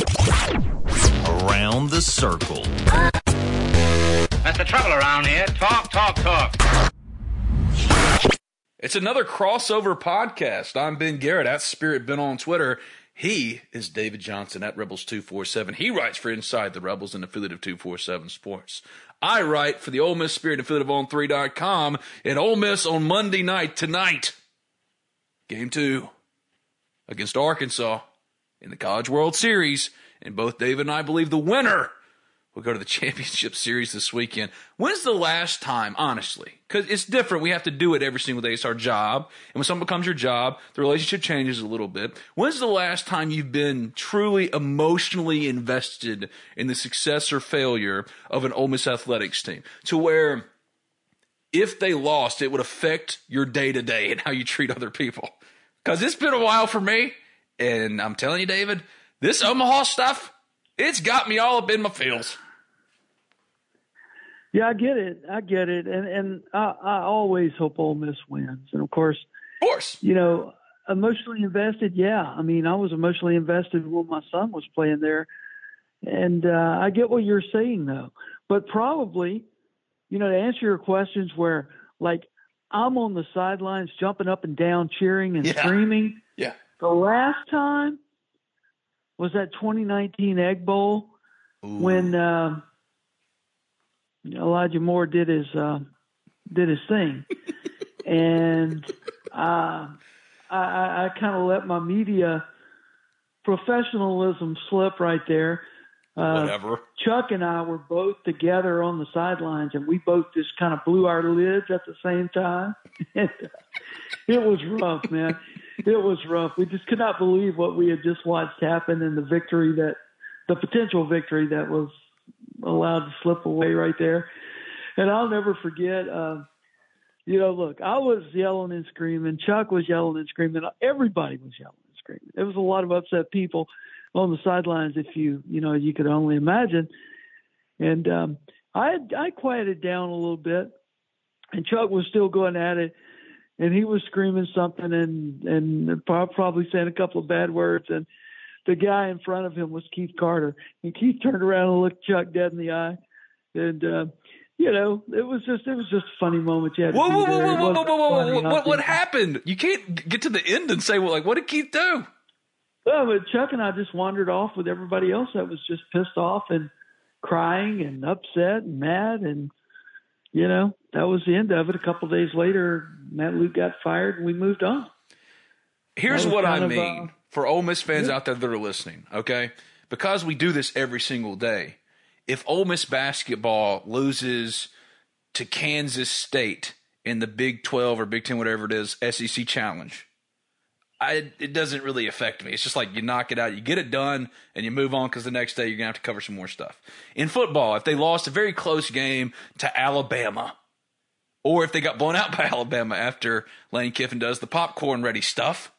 Around the circle. That's the trouble around here. Talk, talk, talk. It's another crossover podcast. I'm Ben Garrett at Spirit Ben on Twitter. He is David Johnson at Rebels247. He writes for Inside the Rebels, an affiliate of 247 Sports. I write for the Ole Miss Spirit affiliate of On3.com. And Ole Miss on Monday night, tonight, game two against Arkansas in the College World Series. And both David and I believe the winner will go to the championship series this weekend. When's the last time, honestly? Because it's different. We have to do it every single day. It's our job. And when something becomes your job, the relationship changes a little bit. When's the last time you've been truly emotionally invested in the success or failure of an Ole Miss athletics team to where if they lost, it would affect your day to day and how you treat other people? Because it's been a while for me. And I'm telling you, David, this Omaha stuff, it's got me all up in my feels. Yeah, I get it. I get it, and and I, I always hope Ole Miss wins. And of course, of course, you know, emotionally invested. Yeah, I mean, I was emotionally invested when my son was playing there, and uh, I get what you're saying though. But probably, you know, to answer your questions, where like I'm on the sidelines jumping up and down, cheering and Yeah. screaming. Yeah. The last time was that 2019 Egg Bowl when um Elijah Moore did his uh, did his thing, and uh, I, I, I kind of let my media professionalism slip right there. Uh, Whatever. Chuck and I were both together on the sidelines, and we both just kind of blew our lids at the same time. Uh, it was rough, man. It was rough. We just could not believe what we had just watched happen and the victory that, the potential victory that was allowed to slip away right there. And I'll never forget. Uh, you know, look, I was yelling and screaming. Chuck was yelling and screaming. Everybody was yelling and screaming. There was a lot of upset people on the sidelines, if you you know you could only imagine. And um, I I quieted down a little bit, and Chuck was still going at it, and he was screaming something and and prob- probably saying a couple of bad words. And the guy in front of him was Keith Carter, and Keith turned around and looked Chuck dead in the eye, and. Uh, you know, it was just it was just a funny moment. You had to Whoa, whoa, whoa, whoa, whoa, whoa, whoa, whoa, whoa, What, what happened? You can't get to the end and say, well, like, what did Keith do? Well, but Chuck and I just wandered off with everybody else that was just pissed off and crying and upset and mad, and you know that was the end of it. A couple of days later, Matt Luke got fired, and we moved on. Here's what I of, mean uh, for Ole Miss fans yeah. out there that are listening, okay? Because we do this every single day. If Ole Miss basketball loses to Kansas State in the Big 12 or Big 10, whatever it is, SEC challenge, I, it doesn't really affect me. It's just like you knock it out, you get it done, and you move on because the next day you're going to have to cover some more stuff. In football, if they lost a very close game to Alabama, or if they got blown out by Alabama after Lane Kiffin does the popcorn ready stuff,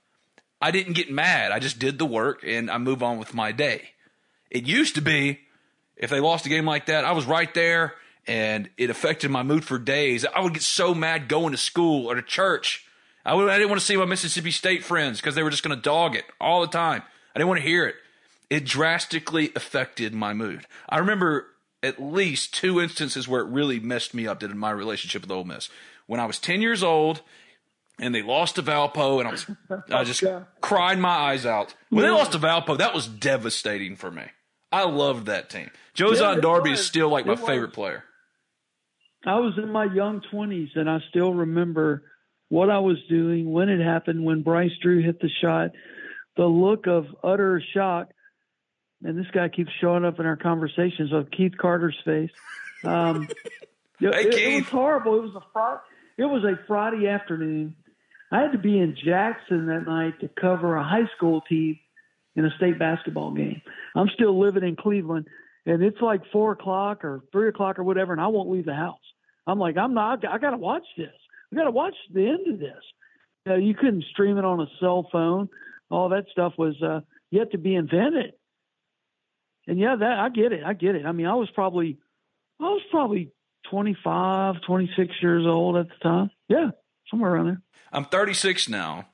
I didn't get mad. I just did the work and I move on with my day. It used to be if they lost a game like that, I was right there and it affected my mood for days. I would get so mad going to school or to church. I, would, I didn't want to see my Mississippi State friends because they were just going to dog it all the time. I didn't want to hear it. It drastically affected my mood. I remember at least two instances where it really messed me up did in my relationship with Ole Miss. When I was 10 years old and they lost to Valpo and I was I just cried my eyes out. When they lost to Valpo, that was devastating for me. I loved that team. Joezon Yeah, Darby is still like my was. favorite player. I was in my young 20s, and I still remember what I was doing when it happened, when Bryce Drew hit the shot, the look of utter shock. And this guy keeps showing up in our conversations of Keith Carter's face. Um, it, Hey, it- was horrible. It was a Friday, it was a Friday afternoon. I had to be in Jackson that night to cover a high school team in a state basketball game. I'm still living in Cleveland, and it's like four o'clock or three o'clock or whatever, and I won't leave the house. I'm like, I'm not. I got to watch this. I got to watch the end of this. You, know, you couldn't stream it on a cell phone. All that stuff was uh, yet to be invented. And yeah, that I get it. I get it. I mean, I was probably, I was probably 25, 26 years old at the time. Yeah, somewhere around there. I'm 36 now,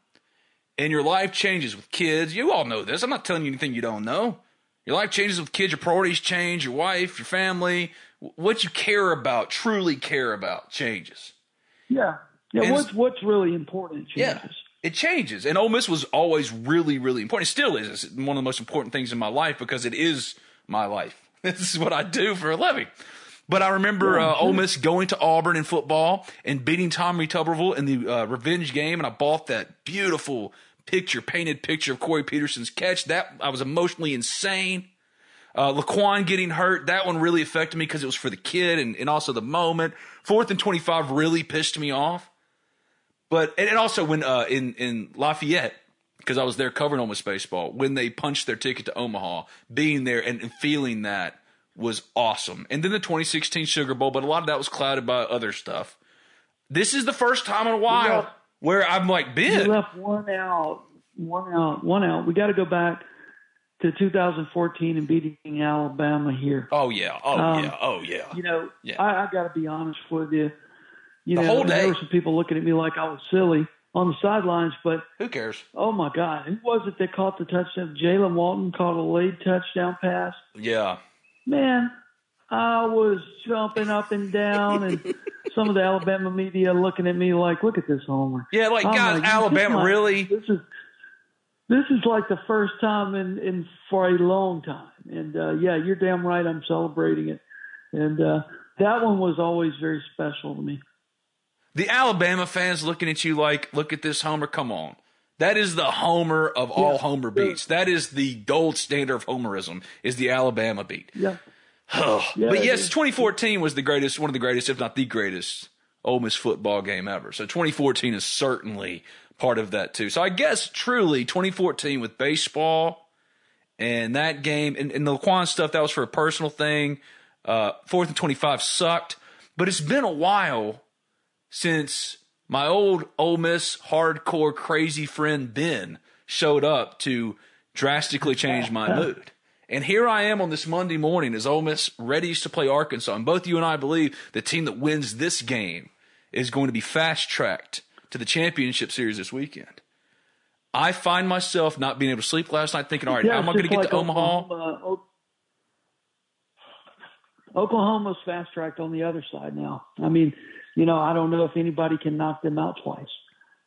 and your life changes with kids. You all know this. I'm not telling you anything you don't know. Your life changes with kids. Your priorities change. Your wife, your family, what you care about, truly care about, changes. Yeah, yeah. What's what's really important changes. Yeah, it changes. And Ole Miss was always really, really important. It still is. It's one of the most important things in my life because it is my life. This is what I do for a living. But I remember uh, Ole Miss going to Auburn in football and beating Tommy Tuberville in the uh, revenge game, and I bought that beautiful picture, painted picture of Corey Peterson's catch. That I was emotionally insane. Uh, Laquon getting hurt, that one really affected me because it was for the kid and, and also the moment. Fourth and 25 really pissed me off. But, and, and also when, uh, in, in Lafayette, because I was there covering Miss baseball, when they punched their ticket to Omaha, being there and, and feeling that was awesome. And then the 2016 Sugar Bowl, but a lot of that was clouded by other stuff. This is the first time in a while left, where I'm like, Ben. Left one out, one out, one out. We got to go back to 2014 and beating Alabama here. Oh yeah, oh um, yeah, oh yeah. You know, yeah. I, I got to be honest with you. You the know, whole day. there were some people looking at me like I was silly on the sidelines, but who cares? Oh my God, who was it that caught the touchdown? Jalen Walton caught a late touchdown pass. Yeah, man, I was jumping up and down, and some of the Alabama media looking at me like, "Look at this homer." Yeah, like, God, like, Alabama, really? This is this is like the first time in in for a long time, and uh, yeah, you're damn right. I'm celebrating it, and uh, that one was always very special to me. The Alabama fans looking at you like, "Look at this homer! Come on." That is the homer of all yeah. homer beats. That is the gold standard of homerism. Is the Alabama beat. Yeah. yeah but yes, 2014 was the greatest, one of the greatest, if not the greatest, Ole Miss football game ever. So 2014 is certainly part of that too. So I guess truly 2014 with baseball and that game and, and the Laquon stuff that was for a personal thing. Uh, fourth and 25 sucked, but it's been a while since my old Ole Miss hardcore crazy friend Ben showed up to drastically change my mood. And here I am on this Monday morning as Ole Miss readies to play Arkansas. And both you and I believe the team that wins this game is going to be fast tracked to the championship series this weekend. I find myself not being able to sleep last night thinking, all right, yeah, how am I going to get like to Omaha? Oklahoma, Oklahoma's fast tracked on the other side now. I mean, you know, I don't know if anybody can knock them out twice.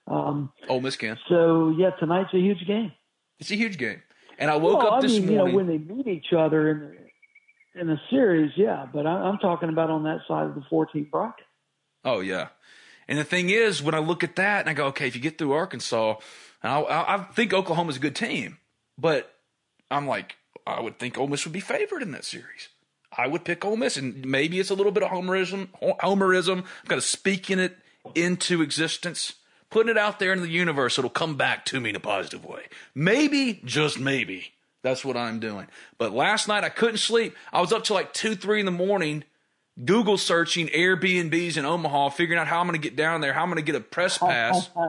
Um, Ole Miss can. So yeah, tonight's a huge game. It's a huge game, and I woke well, up this mean, morning. You know, when they meet each other in the, in a series, yeah. But I, am talking about on that side of the 14 bracket. Oh yeah, and the thing is, when I look at that and I go, okay, if you get through Arkansas, and I, I, I think Oklahoma's a good team, but I'm like, I would think Ole Miss would be favored in that series. I would pick Ole Miss, and maybe it's a little bit of homerism. Homerism. I'm kind of speaking it into existence, putting it out there in the universe. It'll come back to me in a positive way. Maybe, just maybe, that's what I'm doing. But last night I couldn't sleep. I was up till like two, three in the morning, Google searching Airbnbs in Omaha, figuring out how I'm going to get down there, how I'm going to get a press pass.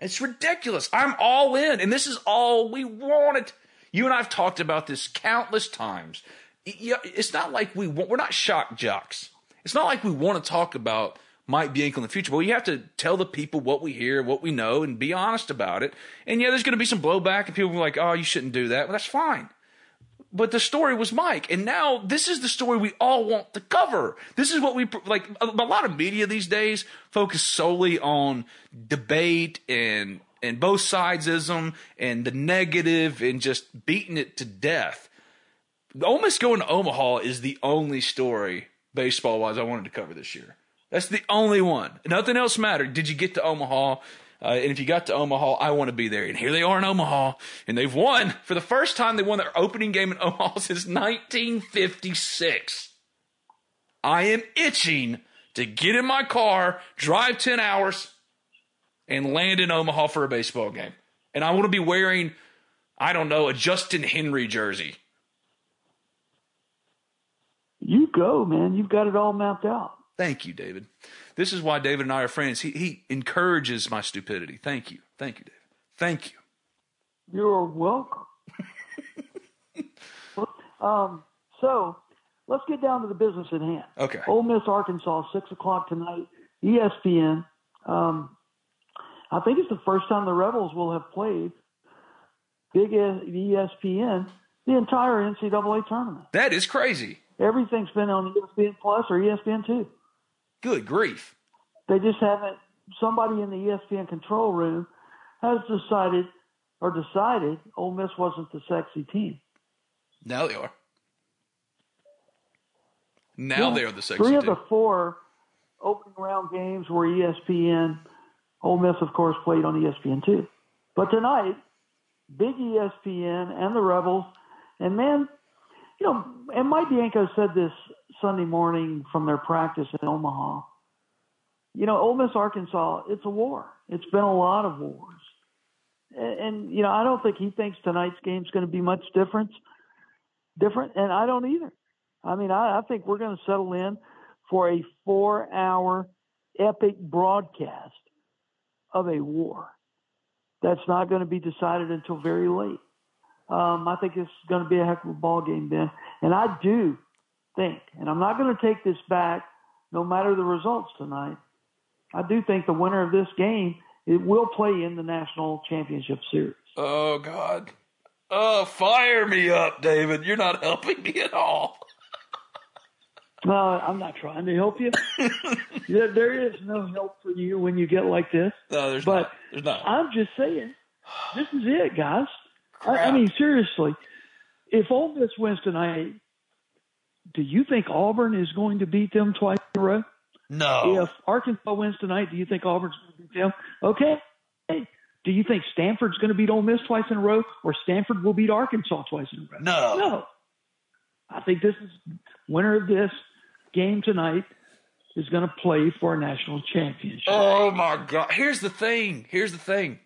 It's ridiculous. I'm all in, and this is all we wanted. You and I have talked about this countless times it's not like we we're not shock jocks. It's not like we want to talk about Mike Bianco in the future, but we have to tell the people what we hear, what we know, and be honest about it. And yeah, there's going to be some blowback, and people will be like, "Oh, you shouldn't do that." Well, that's fine. But the story was Mike, and now this is the story we all want to cover. This is what we like. A, a lot of media these days focus solely on debate and and both sidesism and the negative and just beating it to death. Miss going to Omaha is the only story baseball wise I wanted to cover this year. That's the only one. Nothing else mattered. Did you get to Omaha? Uh, and if you got to Omaha, I want to be there. And here they are in Omaha, and they've won for the first time. They won their opening game in Omaha since 1956. I am itching to get in my car, drive 10 hours, and land in Omaha for a baseball game. And I want to be wearing I don't know, a Justin Henry jersey. You go, man. You've got it all mapped out. Thank you, David. This is why David and I are friends. He he encourages my stupidity. Thank you. Thank you, David. Thank you. You're welcome. um, so let's get down to the business at hand. Okay. Ole Miss, Arkansas, six o'clock tonight. ESPN. Um, I think it's the first time the Rebels will have played Big ESPN the entire NCAA tournament. That is crazy. Everything's been on ESPN Plus or ESPN two. Good grief. They just haven't. Somebody in the ESPN control room has decided or decided Ole Miss wasn't the sexy team. Now they are. Now Yeah. they are the sexy Three of team. the four opening round games were ESPN. Ole Miss, of course, played on ESPN too. But tonight, big ESPN and the Rebels, and man, you know, and Mike Bianco said this Sunday morning from their practice in Omaha. You know, Ole Miss, Arkansas, it's a war. It's been a lot of wars. And, and you know, I don't think he thinks tonight's game's going to be much different. Different, and I don't either. I mean, I, I think we're going to settle in for a four-hour epic broadcast of a war that's not going to be decided until very late. Um, I think it's going to be a heck of a ball game, Ben. And I do think, and I'm not going to take this back, no matter the results tonight. I do think the winner of this game it will play in the national championship series. Oh God. Oh, fire me up, David. You're not helping me at all. No, I'm not trying to help you. there, there is no help for you when you get like this. No, there's But not. There's not. I'm just saying, this is it, guys. I, I mean, seriously, if Ole Miss wins tonight, do you think Auburn is going to beat them twice in a row? no. If Arkansas wins tonight, do you think Auburn's going to beat them? Okay. Hey, do you think Stanford's going to beat Ole Miss twice in a row, or Stanford will beat Arkansas twice in a row? No. No. I think this is winner of this game tonight is going to play for a national championship. Oh my God. Here's the thing. Here's the thing.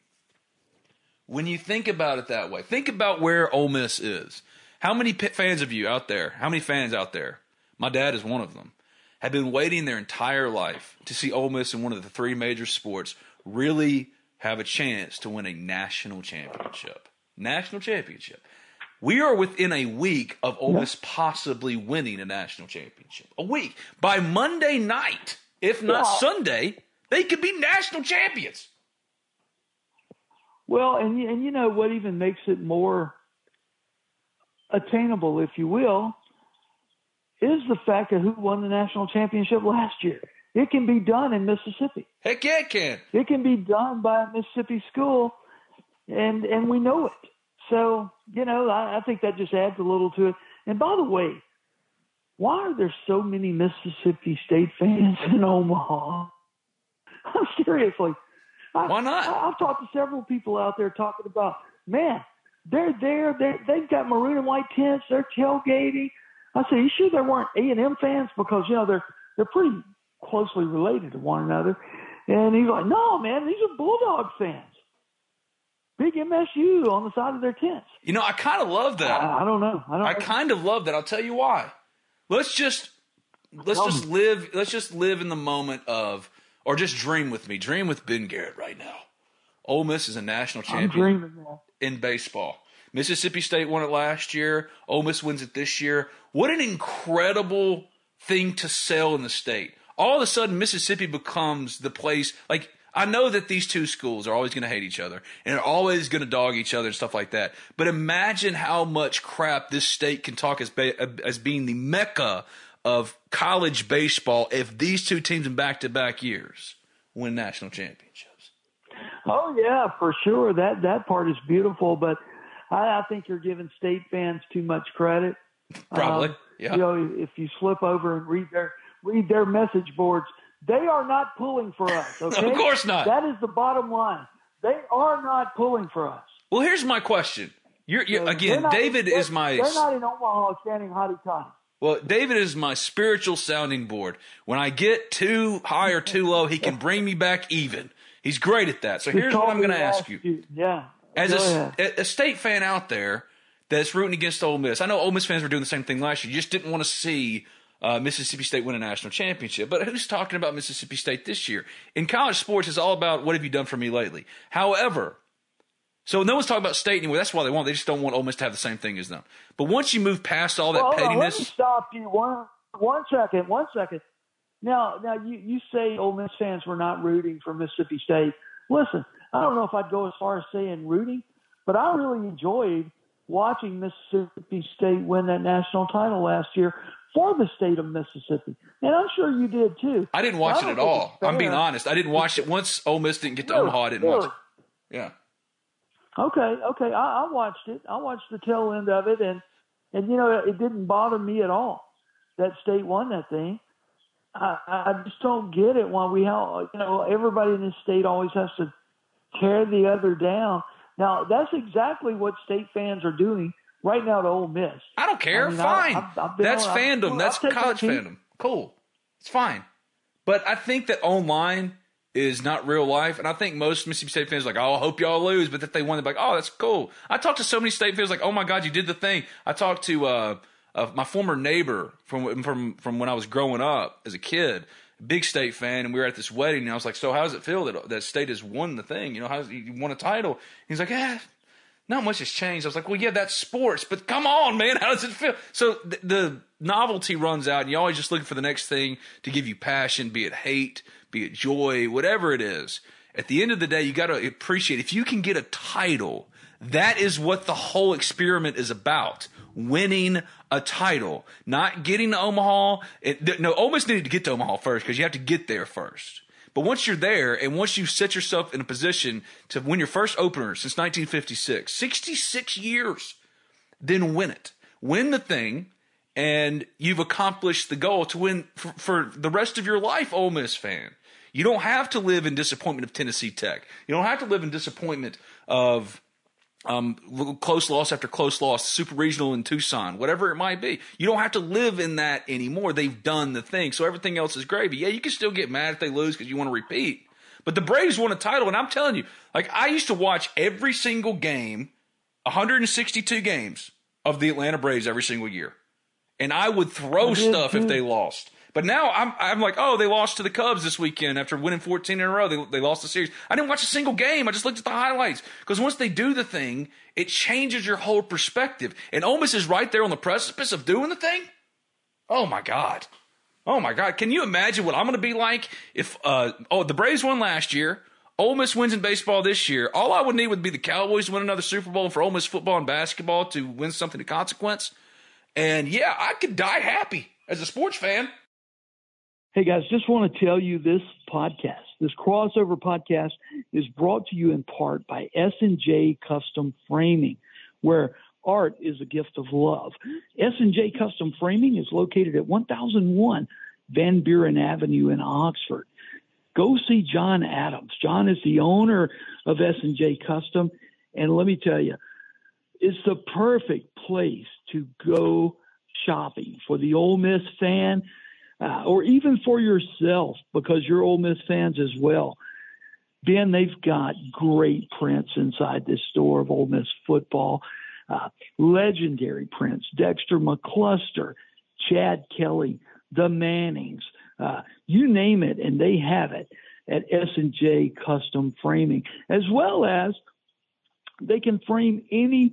When you think about it that way, think about where Ole Miss is. How many fans of you out there? How many fans out there? My dad is one of them. Have been waiting their entire life to see Ole Miss in one of the three major sports really have a chance to win a national championship. National championship. We are within a week of Ole Miss possibly winning a national championship. A week. By Monday night, if not Yeah. Sunday, they could be national champions. Well, and you- and you know what even makes it more attainable, if you will, is the fact of who won the national championship last year. It can be done in Mississippi. Heck yeah, it can. It can be done by a Mississippi school, and and we know it. So you know, I, I think that just adds a little to it. And by the way, why are there so many Mississippi State fans in Omaha? Seriously, I, Why not? I, I've talked to several people out there talking about, man, they're there. They they've got maroon and white tents. They're tailgating. I said, you sure there weren't A and M fans because you know they're they're pretty closely related to one another. And he's like, no, man, these are Bulldog fans. Big MSU on the side of their tents. You know, I kind of love that. I, I don't know. I don't. I kind of love that. I'll tell you why. Let's just let's just live let's just live in the moment of or just dream with me. Dream with Ben Garrett right now. Ole Miss is a national I'm champion in baseball. Mississippi State won it last year. Ole Miss wins it this year. What an incredible thing to sell in the state. All of a sudden, Mississippi becomes the place. Like, I know that these two schools are always going to hate each other and are always going to dog each other and stuff like that. But imagine how much crap this state can talk as, ba- as being the mecca of college baseball if these two teams in back to back years win national championships. Oh yeah, for sure. That that part is beautiful, but I, I think you're giving state fans too much credit. Probably. Um, yeah. You know, if you slip over and read their read their message boards, they are not pulling for us. Okay, Of course not. That is the bottom line. They are not pulling for us. Well, here's my question. You're, you're again, not- David is my They're not in Omaha standing hotty toddy. Well, David is my spiritual sounding board. When I get too high or too low, he can bring me back even. He's great at that. So here's what I'm going to ask you. Yeah. as a, a state fan out there that's rooting against Ole Miss, I know Ole Miss fans were doing the same thing last year. You just didn't want to see uh, Mississippi State win a national championship. But who's talking about Mississippi State this year? In college sports, it's all about what have you done for me lately. However, so no one's talking about state anymore. That's why they want. They just don't want Ole Miss to have the same thing as them. But once you move past all that Well, on, let me stop you one one second. One second. Now, now you you say Ole Miss fans were not rooting for Mississippi State. Listen, I don't know if I'd go as far as saying rooting, but I really enjoyed watching Mississippi State win that national title last year for the state of Mississippi, and I'm sure you did too. I didn't watch I it at all. I'm being honest. I didn't watch it once. Ole Miss didn't get to Really? Omaha. I didn't watch it. Yeah. Okay, okay. I, I watched it. I watched the tail end of it, and and you know it didn't bother me at all that state won that thing. I, I just don't get it. Why we have you know everybody in this state always has to tear the other down. Now that's exactly what state fans are doing right now to Ole Miss. I don't care. I mean, fine. I've- I've That's on- fandom. That's college fandom. Cool. It's fine. But I think that online is not real life. And I think most Mississippi State fans are like, oh, I hope y'all lose. But if they won, they're like, oh, that's cool. I talked to so many state fans like, oh my God, you did the thing. I talked to uh, uh, my former neighbor from from from when I was growing up as a kid, big state fan, and we were at this wedding, and I was like, so how does it feel that that state has won the thing? You know, how you won a title? He's like, yeah, not much has changed. I was like, well, yeah, that's sports, but come on, man, how does it feel? So th- the novelty runs out, and you're always just looking for the next thing to give you passion, be it hate, be it joy, whatever it is. At the end of the day, you got to appreciate if you can get a title. That is what the whole experiment is about: winning a title, not getting to Omaha. It, no, almost needed to get to Omaha first because you have to get there first. But once you're there and once you set yourself in a position to win your first opener since 1956, 66 years, then win it. Win the thing, and you've accomplished the goal to win for, for the rest of your life, Ole Miss fan. You don't have to live in disappointment of Tennessee Tech. You don't have to live in disappointment of um, close loss after close loss, super regional in Tucson, whatever it might be. You don't have to live in that anymore. They've done the thing, so everything else is gravy. Yeah, you can still get mad if they lose because you want to repeat. But the Braves won a title, and I'm telling you, like I used to watch every single game, 162 games of the Atlanta Braves every single year, and I would throw stuff if they lost. But now I'm I'm like, oh, they lost to the Cubs this weekend after winning 14 in a row. They, they lost the series. I didn't watch a single game. I just looked at the highlights because once they do the thing, it changes your whole perspective. And Ole Miss is right there on the precipice of doing the thing. Oh my God. Oh my God. Can you imagine what I'm going to be like if, uh, oh, the Braves won last year. Ole Miss wins in baseball this year. All I would need would be the Cowboys to win another Super Bowl for Ole Miss football and basketball to win something of consequence. And yeah, I could die happy as a sports fan. Hey guys, just want to tell you this podcast, this crossover podcast is brought to you in part by S&J Custom Framing, where art is a gift of love. S&J Custom Framing is located at 1001 Van Buren Avenue in Oxford. Go see John Adams. John is the owner of S&J Custom, and let me tell you, it's the perfect place to go shopping for the Ole Miss fan uh, or even for yourself because you're Ole Miss fans as well. Ben, they've got great prints inside this store of Ole Miss football. Uh, legendary prints: Dexter McCluster, Chad Kelly, the Mannings, uh, you name it, and they have it at S and J Custom Framing, as well as they can frame any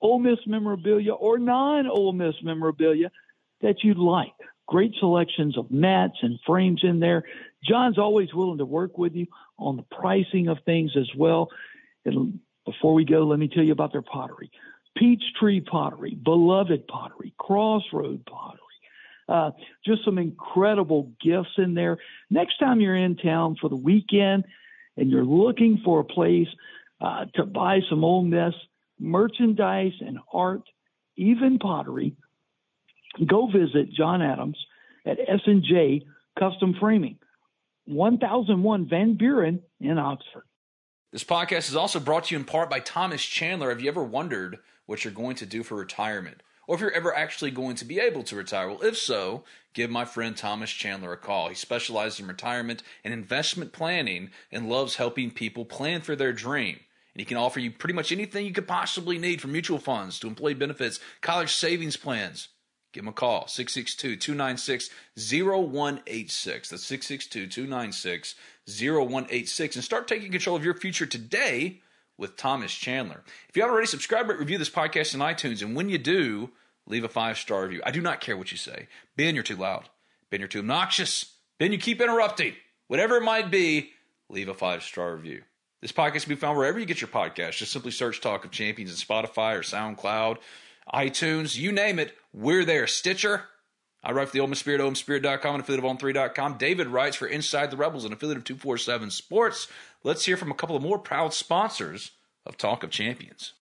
Ole Miss memorabilia or non-Ole Miss memorabilia that you'd like. Great selections of mats and frames in there. John's always willing to work with you on the pricing of things as well. And before we go, let me tell you about their pottery. Peachtree Pottery, Beloved Pottery, Crossroad Pottery. Uh, just some incredible gifts in there. Next time you're in town for the weekend and you're looking for a place uh, to buy some Ole Miss merchandise and art, even pottery, go visit John Adams at S&J Custom Framing, 1001 Van Buren in Oxford. This podcast is also brought to you in part by Thomas Chandler. Have you ever wondered what you're going to do for retirement? Or if you're ever actually going to be able to retire? Well, if so, give my friend Thomas Chandler a call. He specializes in retirement and investment planning and loves helping people plan for their dream. And he can offer you pretty much anything you could possibly need from mutual funds to employee benefits, college savings plans. Give him a call, 662 296 0186. That's 662 296 0186. And start taking control of your future today with Thomas Chandler. If you haven't already, subscribe, rate, review this podcast in iTunes. And when you do, leave a five star review. I do not care what you say. Ben, you're too loud. Ben, you're too obnoxious. Ben, you keep interrupting. Whatever it might be, leave a five star review. This podcast can be found wherever you get your podcast. Just simply search Talk of Champions in Spotify or SoundCloud, iTunes, you name it. We're there. Stitcher. I write for the Ole Miss Spirit, OMSpirit.com, and affiliate of On3.com. David writes for Inside the Rebels, an affiliate of 247 Sports. Let's hear from a couple of more proud sponsors of Talk of Champions.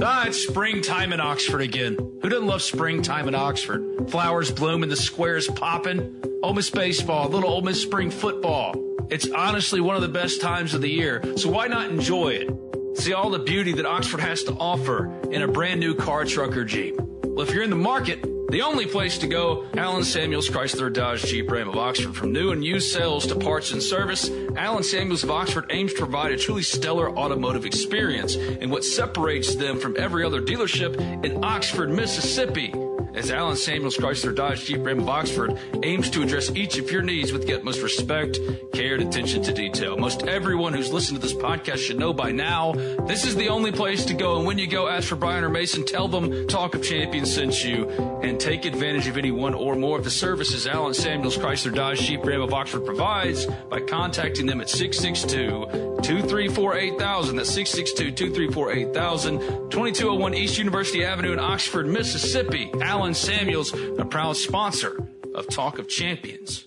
Ah, it's springtime in Oxford again. Who doesn't love springtime in Oxford? Flowers bloom blooming, the squares popping. Ole Miss baseball, little Ole Miss spring football. It's honestly one of the best times of the year, so why not enjoy it? See all the beauty that Oxford has to offer in a brand new car, truck, or Jeep. Well, if you're in the market, the only place to go, Allen Samuels Chrysler Dodge Jeep Ram of Oxford. From new and used sales to parts and service, Allen Samuels of Oxford aims to provide a truly stellar automotive experience and what separates them from every other dealership in Oxford, Mississippi as Allen Samuels Chrysler Dodge Jeep Ram of Oxford aims to address each of your needs with the utmost respect, care, and attention to detail. Most everyone who's listened to this podcast should know by now this is the only place to go. And when you go, ask for Brian or Mason, tell them Talk of Champions sent you, and take advantage of any one or more of the services Allen Samuels Chrysler Dodge Jeep Ram of Oxford provides by contacting them at 662 234 8000. That's 662 234 8000. 2201 East University Avenue in Oxford, Mississippi. Allen Samuels, a proud sponsor of Talk of Champions.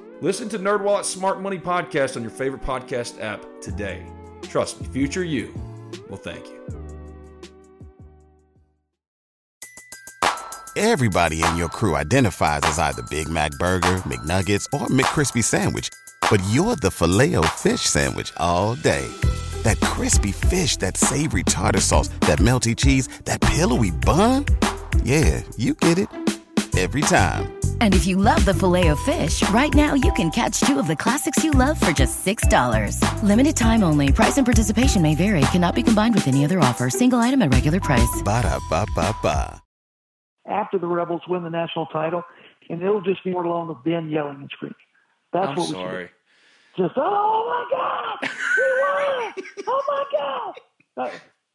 Listen to NerdWallet's Smart Money Podcast on your favorite podcast app today. Trust me, future you will thank you. Everybody in your crew identifies as either Big Mac Burger, McNuggets, or McCrispy Sandwich. But you're the filet fish Sandwich all day. That crispy fish, that savory tartar sauce, that melty cheese, that pillowy bun. Yeah, you get it every time. And if you love the filet of fish, right now you can catch two of the classics you love for just $6. Limited time only. Price and participation may vary. Cannot be combined with any other offer. Single item at regular price. Ba da ba ba ba. After the Rebels win the national title, and it'll just be more along with Ben yelling and screaming. That's I'm what we sorry. should do. Just oh my god, we won! oh my god! Uh,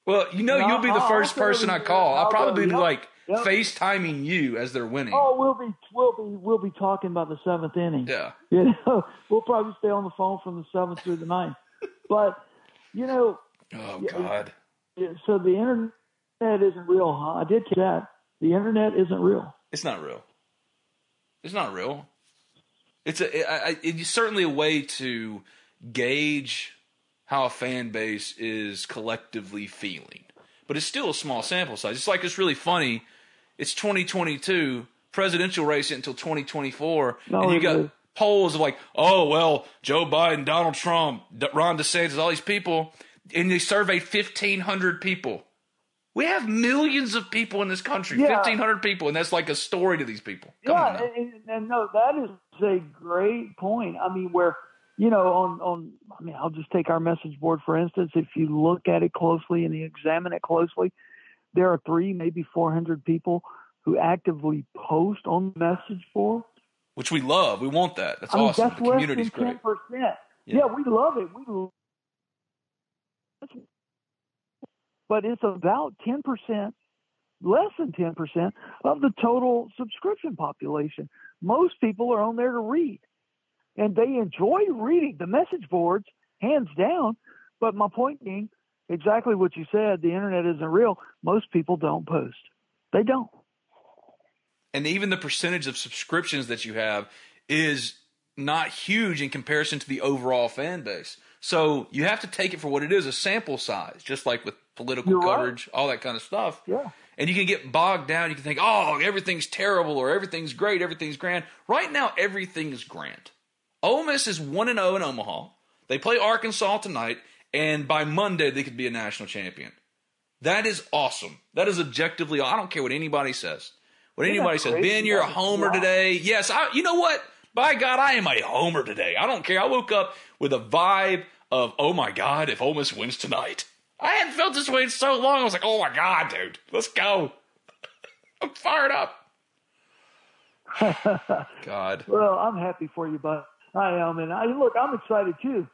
Well, you know, you'll be the I'll- first I'll person I call. I'll I'll probably be like yep. FaceTiming you as they're winning. Oh, we'll be we'll be we'll be talking about the seventh inning. Yeah. You know, we'll probably stay on the phone from the seventh through the ninth. But you know, Oh, God. yeah, so the internet isn't real, huh? I did catch that. The internet isn't real. It's not real. It's not real. It's a. I, I, it's certainly a way to gauge how a fan base is collectively feeling, but it's still a small sample size. It's like it's really funny. It's 2022 presidential race until 2024, No, and you got is. polls of like, oh well, Joe Biden, Donald Trump, Ron DeSantis, all these people. and they surveyed 1,500 people. We have millions of people in this country, Yeah. 1,500 people, and that's like a story to these people. Come yeah, and, and no, that is a great point. I mean, where you know, on on, I mean, I'll just take our message board for instance. If you look at it closely and you examine it closely, there are three, maybe four hundred people who actively post on the message board. Which we love. We want that. That's I mean, awesome. that's the community's great. ten percent. Yeah. Yeah. we love it. We, love it. but it's about ten percent, less than ten percent of the total subscription population. Most people are on there to read, and they enjoy reading the message boards, hands down. But my point being, exactly what you said. The internet isn't real. Most people don't post. They don't. and even the percentage of subscriptions that you have is not huge in comparison to the overall fan base. So you have to take it for what it is, a sample size, just like with political You're right. coverage, all that kind of stuff. Yeah. And you can get bogged down. You can think, oh, everything's terrible or everything's great, everything's grand. Right now, everything's grand. Ole Miss is 1 and 0 in Omaha. They play Arkansas tonight, and by Monday, they could be a national champion. That is awesome. That is objectively, I don't care what anybody says. What Isn't anybody says? Ben, you're a homer today. Yes, I, you know what? By God, I am a homer today. I don't care. I woke up with a vibe of, oh my God, if Ole Miss wins tonight. I hadn't felt this way in so long. I was like, oh my God, dude, let's go. I'm fired up. God. Well, I'm happy for you, bud. I am, and I look, I'm excited too.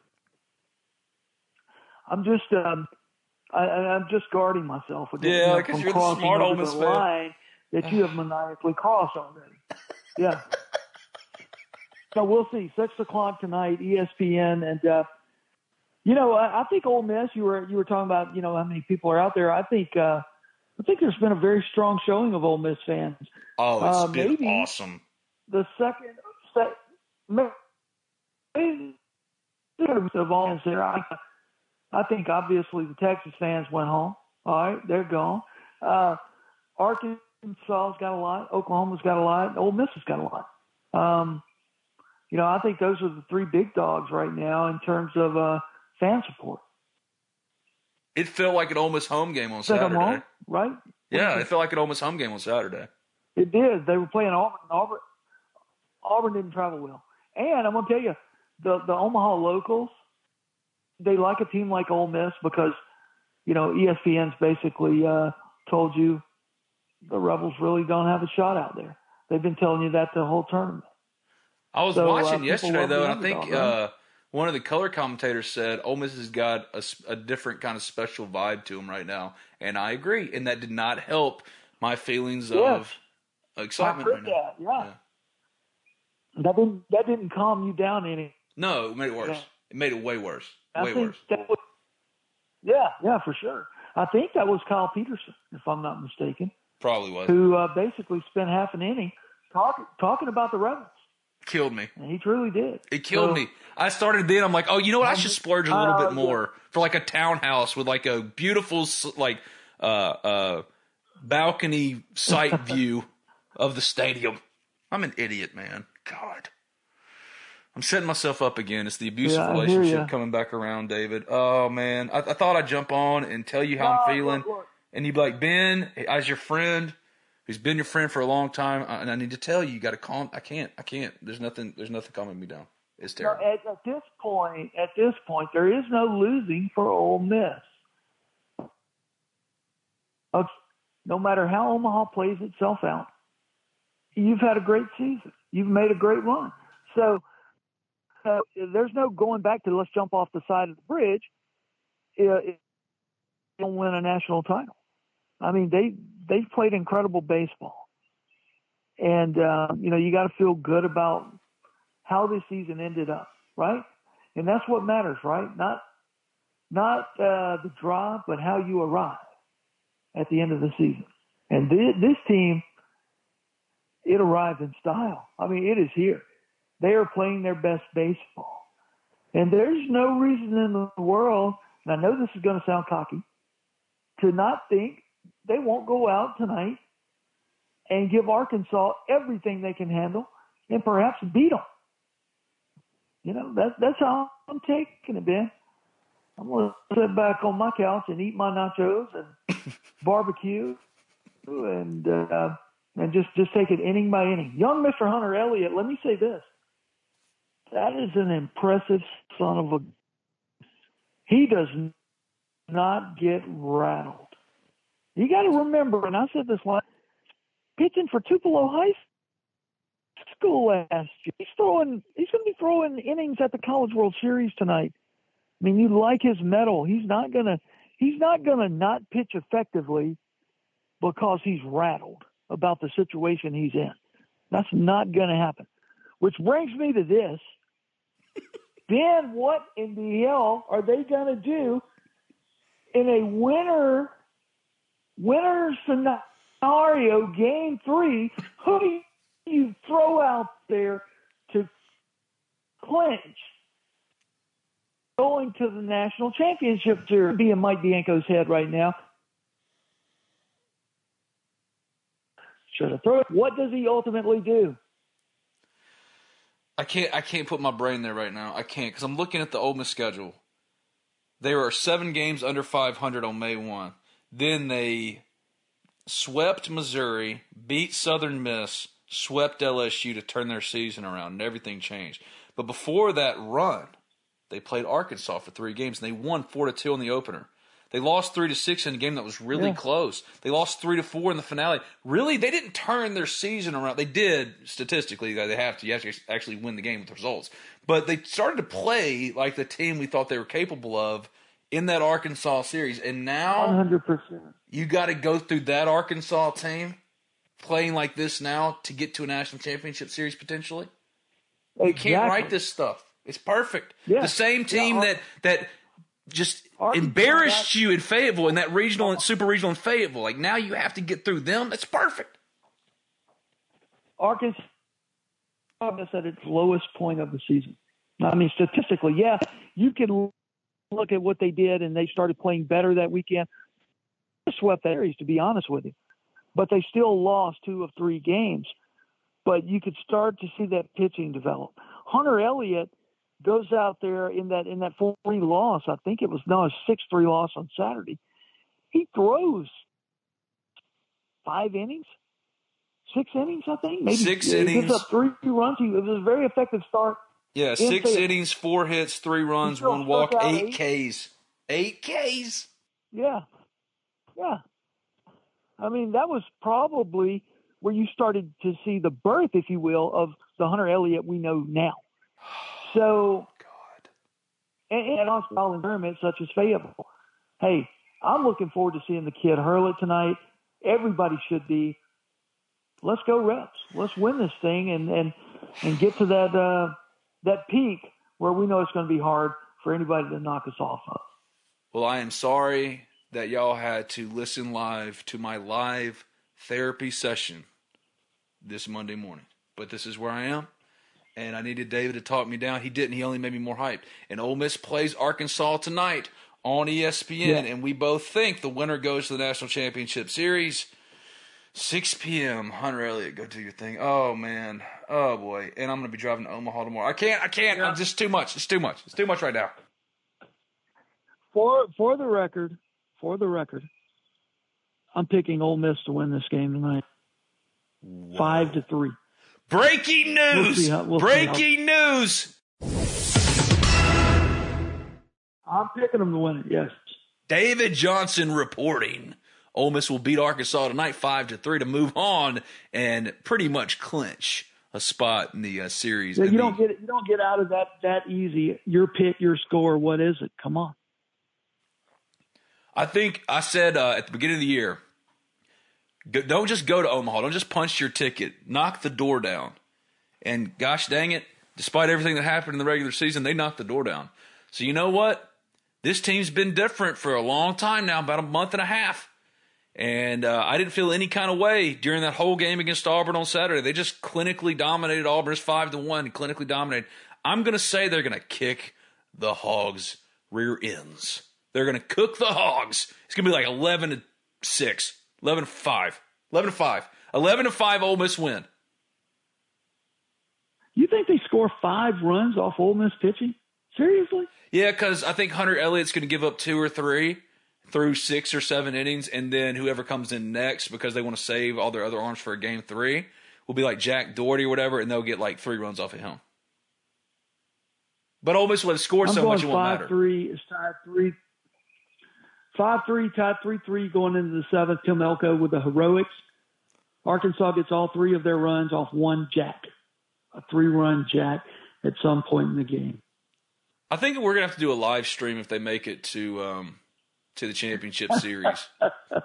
I'm just, um, I, I'm just guarding myself against Yeah, you know, from you're the crossing smart over the line that you have maniacally crossed already. Yeah. so we'll see. Six o'clock tonight, ESPN, and uh, you know, I, I think Ole Miss. You were you were talking about, you know, how many people are out there. I think, uh, I think there's been a very strong showing of Ole Miss fans. Oh, it's Uh, been awesome. the second set maybe of all there. I, I think obviously the Texas fans went home. All right, they're gone. Uh, Arkansas's got a lot. Oklahoma's got a lot. Ole Miss has got a lot. Um, you know, I think those are the three big dogs right now in terms of uh, fan support. It felt like an Ole Miss home game on Is that I'm Saturday. wrong, right? Yeah, it felt like an Ole Miss home game on Saturday. It did. They were playing Auburn. Auburn, Auburn didn't travel well. And I'm gonna tell you, the the Omaha locals, they like a team like Ole Miss because, you know, ESPN's basically uh, told you the Rebels really don't have a shot out there. They've been telling you that the whole tournament. I was So, uh, watching people yesterday though, and I think uh, one of the color commentators said Ole Miss has got a different kind of special vibe to them right now, and I agree. And that did not help my feelings Yes. of excitement right that. Yeah. That didn't that didn't calm you down any. No, it made it worse. Yeah. It made it way worse. I way think worse. that was, yeah, yeah, for sure. I think that was Kyle Peterson, if I'm not mistaken. Probably was. who uh, basically spent half an inning talking talking about the Rebels, Killed me. and he truly did. It killed So, me. I started then. I'm like, oh, you know what? I should splurge a little Uh, bit more for like a townhouse with like a beautiful like uh uh balcony sight view of the stadium. I'm an idiot, man. God. I'm setting myself up again. It's the abusive Yeah, relationship coming back around, David. Oh man, I, I thought I'd jump on and tell you how No, I'm feeling, look, look. and you'd be like, Ben, as your friend, who's been your friend for a long time, and I need to tell you, you got to calm. I can't. I can't. There's nothing. There's nothing calming me down. It's No, terrible. at, at this point, at this point, there is no losing for Ole Miss. Of- no matter how Omaha plays itself out, you've had a great season. You've made a great run. So uh, there's no going back to let's jump off the side of the bridge. Uh, don't win a national title. I mean, they they've played incredible baseball, and uh, you know you got to feel good about how this season ended up, right? And that's what matters, right? Not not uh, the drive, but how you arrive at the end of the season. And thi- this team, it arrived in style. I mean, it is here. They are playing their best baseball, and there's no reason in the world. And I know this is going to sound cocky, to not think they won't go out tonight and give Arkansas everything they can handle and perhaps beat them. You know, that, that's how I'm taking it, Ben. I'm gonna sit back on my couch and eat my nachos and barbecue and uh, and just just take it inning by inning. Young Mr. Hunter Elliott. Let me say this: that is an impressive son of a. He does not get rattled. You got to remember, and I said this last, pitching for Tupelo High School last year. He's throwing. He's going to be throwing innings at the College World Series tonight. I mean, you like his mettle. He's not gonna. He's not gonna not pitch effectively because he's rattled about the situation he's in. That's not going to happen. Which brings me to this. Then what in the hell are they going to do in a winner winner scenario game three? Who do you throw out there to clinch going to the national championship To Be in Mike Bianco's head right now. Should have thrown it. What does he ultimately do? I can't. I can't put my brain there right now. I can't because I'm looking at the Ole Miss schedule. There are seven games under 500 on May one. Then they swept Missouri, beat Southern Miss, swept LSU to turn their season around, and everything changed. But before that run, they played Arkansas for three games, and they won four to two in the opener. They lost three to six in a game that was really yeah. close. They lost three to four in the finale. Really, they didn't turn their season around. They did statistically. They have to. You have to actually win the game with the results. But they started to play like the team we thought they were capable of in that Arkansas series. And now, 100%. You got to go through that Arkansas team playing like this now to get to a national championship series potentially. Exactly. You can't write this stuff. It's perfect. Yeah. The same team yeah. that that just Arkansas embarrassed you in Fayetteville in that regional and super regional in Fayetteville. Like now you have to get through them. That's perfect. Arkansas is at its lowest point of the season. I mean, statistically, yeah, you can look at what they did and they started playing better that weekend. They swept areas, to be honest with you, but they still lost two of three games. But you could start to see that pitching develop. Hunter Elliott – goes out there in that in that four three loss. I think it was no a six three loss on Saturday. He throws five innings, six innings, I think. Maybe six he innings. Gives up three runs. He, it was a very effective start. Yeah, six innings, four hits, three runs, one walk, eight, eight Ks. Eight Ks. Yeah, yeah. I mean, that was probably where you started to see the birth, if you will, of the Hunter Elliott we know now. So, God. And, and on small environments such as Fayetteville. Hey, I'm looking forward to seeing the kid hurl it tonight. Everybody should be. Let's go Rebs. Let's win this thing and and and get to that uh, that peak where we know it's going to be hard for anybody to knock us off of. Well, I am sorry that y'all had to listen live to my live therapy session this Monday morning, but this is where I am and I needed David to talk me down. He didn't. He only made me more hyped. And Ole Miss plays Arkansas tonight on ESPN, yeah. and we both think the winner goes to the national championship series. 6 p.m. Hunter Elliott, go do your thing. Oh man, oh boy, and I'm gonna be driving to Omaha tomorrow. I can't, I can't. Yeah. I'm just too much. It's too much. It's too much right now. For for the record, for the record, I'm picking Ole Miss to win this game tonight. Wow. Five to three. Breaking news! We'll we'll Breaking news! I'm picking them to win it. Yes. David Johnson reporting. Ole Miss will beat Arkansas tonight, five to three, to move on and pretty much clinch a spot in the uh, series. Yeah, you don't get you don't get out of that that easy. Your pick, your score. What is it? Come on. I think I said uh, at the beginning of the year don't just go to Omaha. Don't just punch your ticket. Knock the door down. And gosh dang it, despite everything that happened in the regular season, they knocked the door down. So you know what? This team's been different for a long time now, about a month and a half. And uh, I didn't feel any kind of way during that whole game against Auburn on Saturday. They just clinically dominated Auburn's five to one. Clinically dominated. I'm going to say they're going to kick the Hogs' rear ends. They're going to cook the Hogs. It's going to be like eleven to six. 11 to 5. 11 to 5. 11 to 5 Ole Miss win. You think they score five runs off Ole Miss pitching? Seriously? Yeah, because I think Hunter Elliott's going to give up two or three through six or seven innings, and then whoever comes in next, because they want to save all their other arms for a game three, will be like Jack Dougherty or whatever, and they'll get like three runs off of him. But Ole Miss will have scored I'm so much it won't five matter. three. It's tied three. Five three tied three three going into the seventh. Tim Elko with the heroics. Arkansas gets all three of their runs off one jack, a three run jack at some point in the game. I think we're gonna have to do a live stream if they make it to um, to the championship series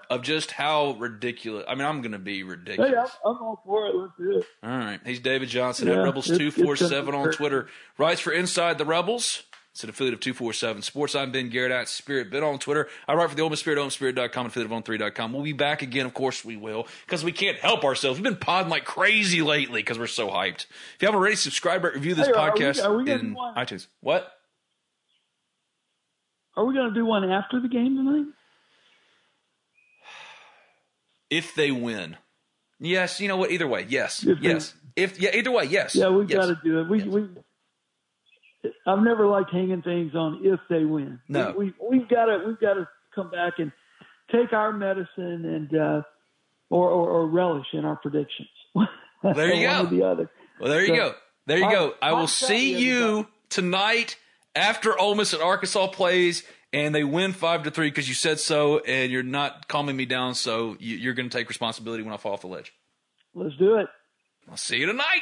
of just how ridiculous. I mean, I'm gonna be ridiculous. Hey, I'm, I'm all for it. Let's do it. All right. He's David Johnson Yeah, at Rebels two four seven on. Twitter. Writes for Inside the Rebels. It's an affiliate of 247 Sports. I'm Ben Garrett at Spirit Bit on Twitter. I write for the Miss Spirit, and affiliate of On3.com. We'll be back again. Of course we will, because we can't help ourselves. We've been podding like crazy lately because we're so hyped. If you haven't already, subscribe, review this Hey, are we- podcast are we in one? iTunes. What? Are we going to do one after the game tonight? If they win. Yes, you know what? Either way, yes. If they- yes. If yeah, either way, yes. Yeah, we've yes. got to do it. We, Yes. we, I've never liked hanging things on if they win. No. we, we we've got to we've got to come back and take our medicine and uh, or, or or relish in our predictions. There you go. the other. Well, there you So- go. There you I'll- go. I will I'll see you, tonight after Ole Miss and Arkansas plays, and they win five to three because you said so, and you're not calming me down. So you, you're going to take responsibility when I fall off the ledge. Let's do it. I'll see you tonight.